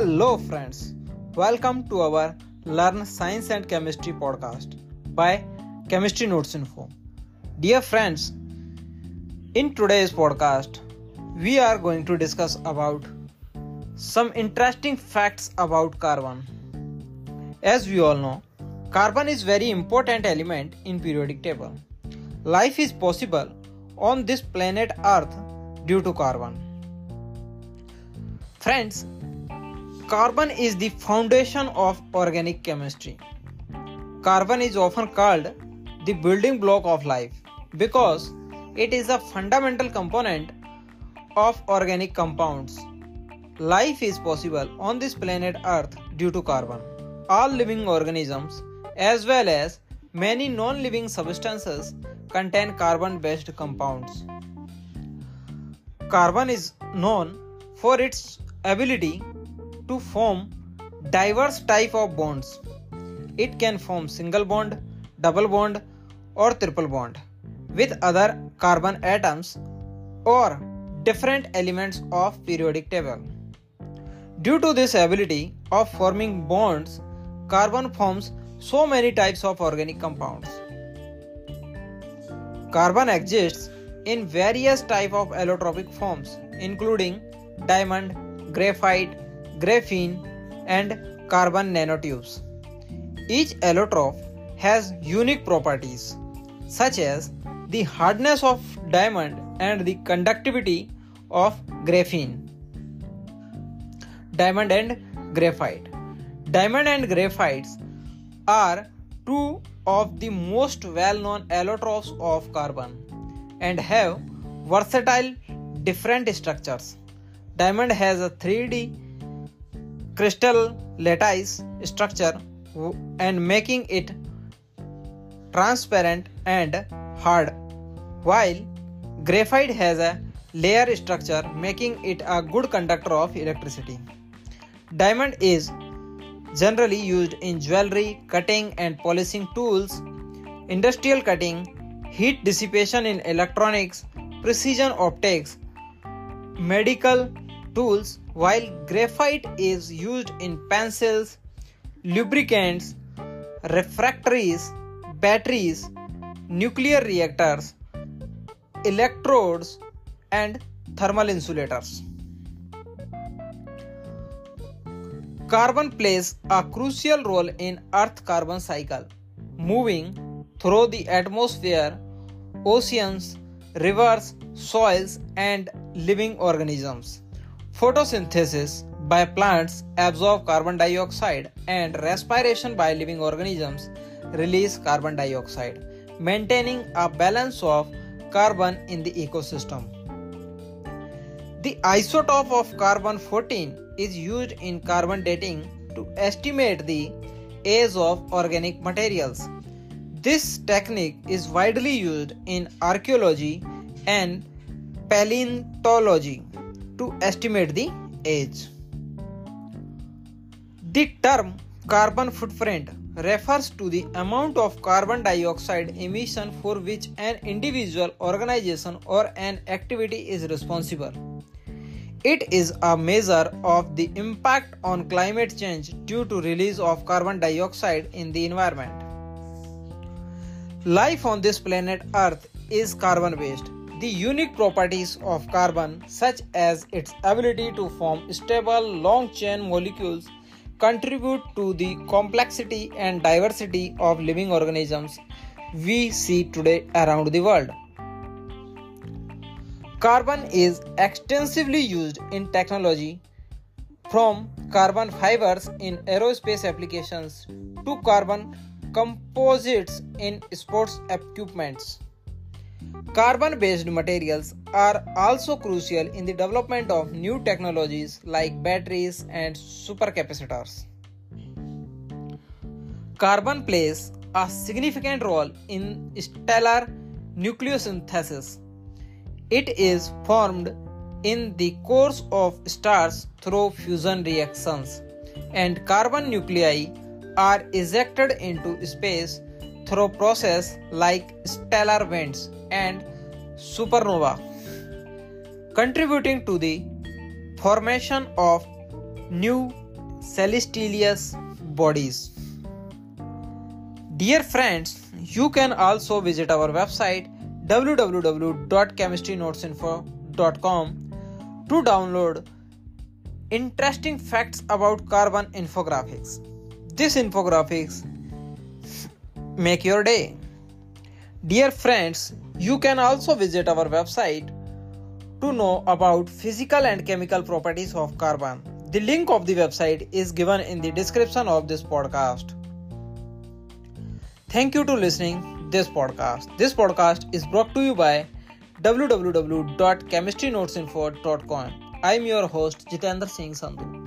Hello, friends. Welcome to our Learn Science and Chemistry podcast by Chemistry Notes Info. Dear friends, in today's podcast, we are going to discuss about some interesting facts about carbon. As we all know, carbon is very important element in periodic table. Life is possible on this planet Earth due to carbon. Friends, carbon is the foundation of organic chemistry. Carbon is often called the building block of life because it is a fundamental component of organic compounds. Life is possible on this planet Earth due to carbon. All living organisms, as well as many non living substances, contain carbon based compounds. Carbon is known for its ability to form diverse type of bonds. It can form single bond, double bond or triple bond with other carbon atoms or different elements of periodic table. Due to this ability of forming bonds, carbon forms so many types of organic compounds. Carbon exists in various type of allotropic forms including diamond, graphite, graphene and carbon nanotubes. Each allotrope has unique properties such as the hardness of diamond and the conductivity of graphene. Diamond and graphite. Diamond and graphites are two of the most well known allotropes of carbon and have versatile different structures. Diamond has a 3D crystal lattice structure and making it transparent and hard, while graphite has a layer structure making it a good conductor of electricity. Diamond is generally used in jewelry, cutting and polishing tools, industrial cutting, heat dissipation in electronics, precision optics, medical tools, while graphite is used in pencils, lubricants, refractories, batteries, nuclear reactors, electrodes, and thermal insulators. Carbon plays a crucial role in Earth carbon cycle, moving through the atmosphere, oceans, rivers, soils, and living organisms. Photosynthesis by plants absorb carbon dioxide and respiration by living organisms release carbon dioxide, maintaining a balance of carbon in the ecosystem. The isotope of carbon 14 is used in carbon dating to estimate the age of organic materials. This technique is widely used in archaeology and paleontology to estimate the age. The term carbon footprint refers to the amount of carbon dioxide emission for which an individual organization or an activity is responsible. It is a measure of the impact on climate change due to release of carbon dioxide in the environment. Life on this planet Earth is carbon based. The unique properties of carbon, such as its ability to form stable long chain molecules, contribute to the complexity and diversity of living organisms we see today around the world. Carbon is extensively used in technology from carbon fibers in aerospace applications to carbon composites in sports equipments. Carbon based materials are also crucial in the development of new technologies like batteries and supercapacitors. Carbon plays a significant role in stellar nucleosynthesis. It is formed in the course of stars through fusion reactions, and carbon nuclei are ejected into space through process like stellar winds and supernova, contributing to the formation of new celestial bodies. Dear friends, you can also visit our website www.chemistrynotesinfo.com to download interesting facts about carbon infographics. This infographics make your day. Dear friends, you can also visit our website to know about physical and chemical properties of carbon. The link of the website is given in the description of this podcast. Thank you to listening this podcast. This podcast is brought to you by www.chemistrynotesinfo.com. I am your host Jitendra Singh Sandhu.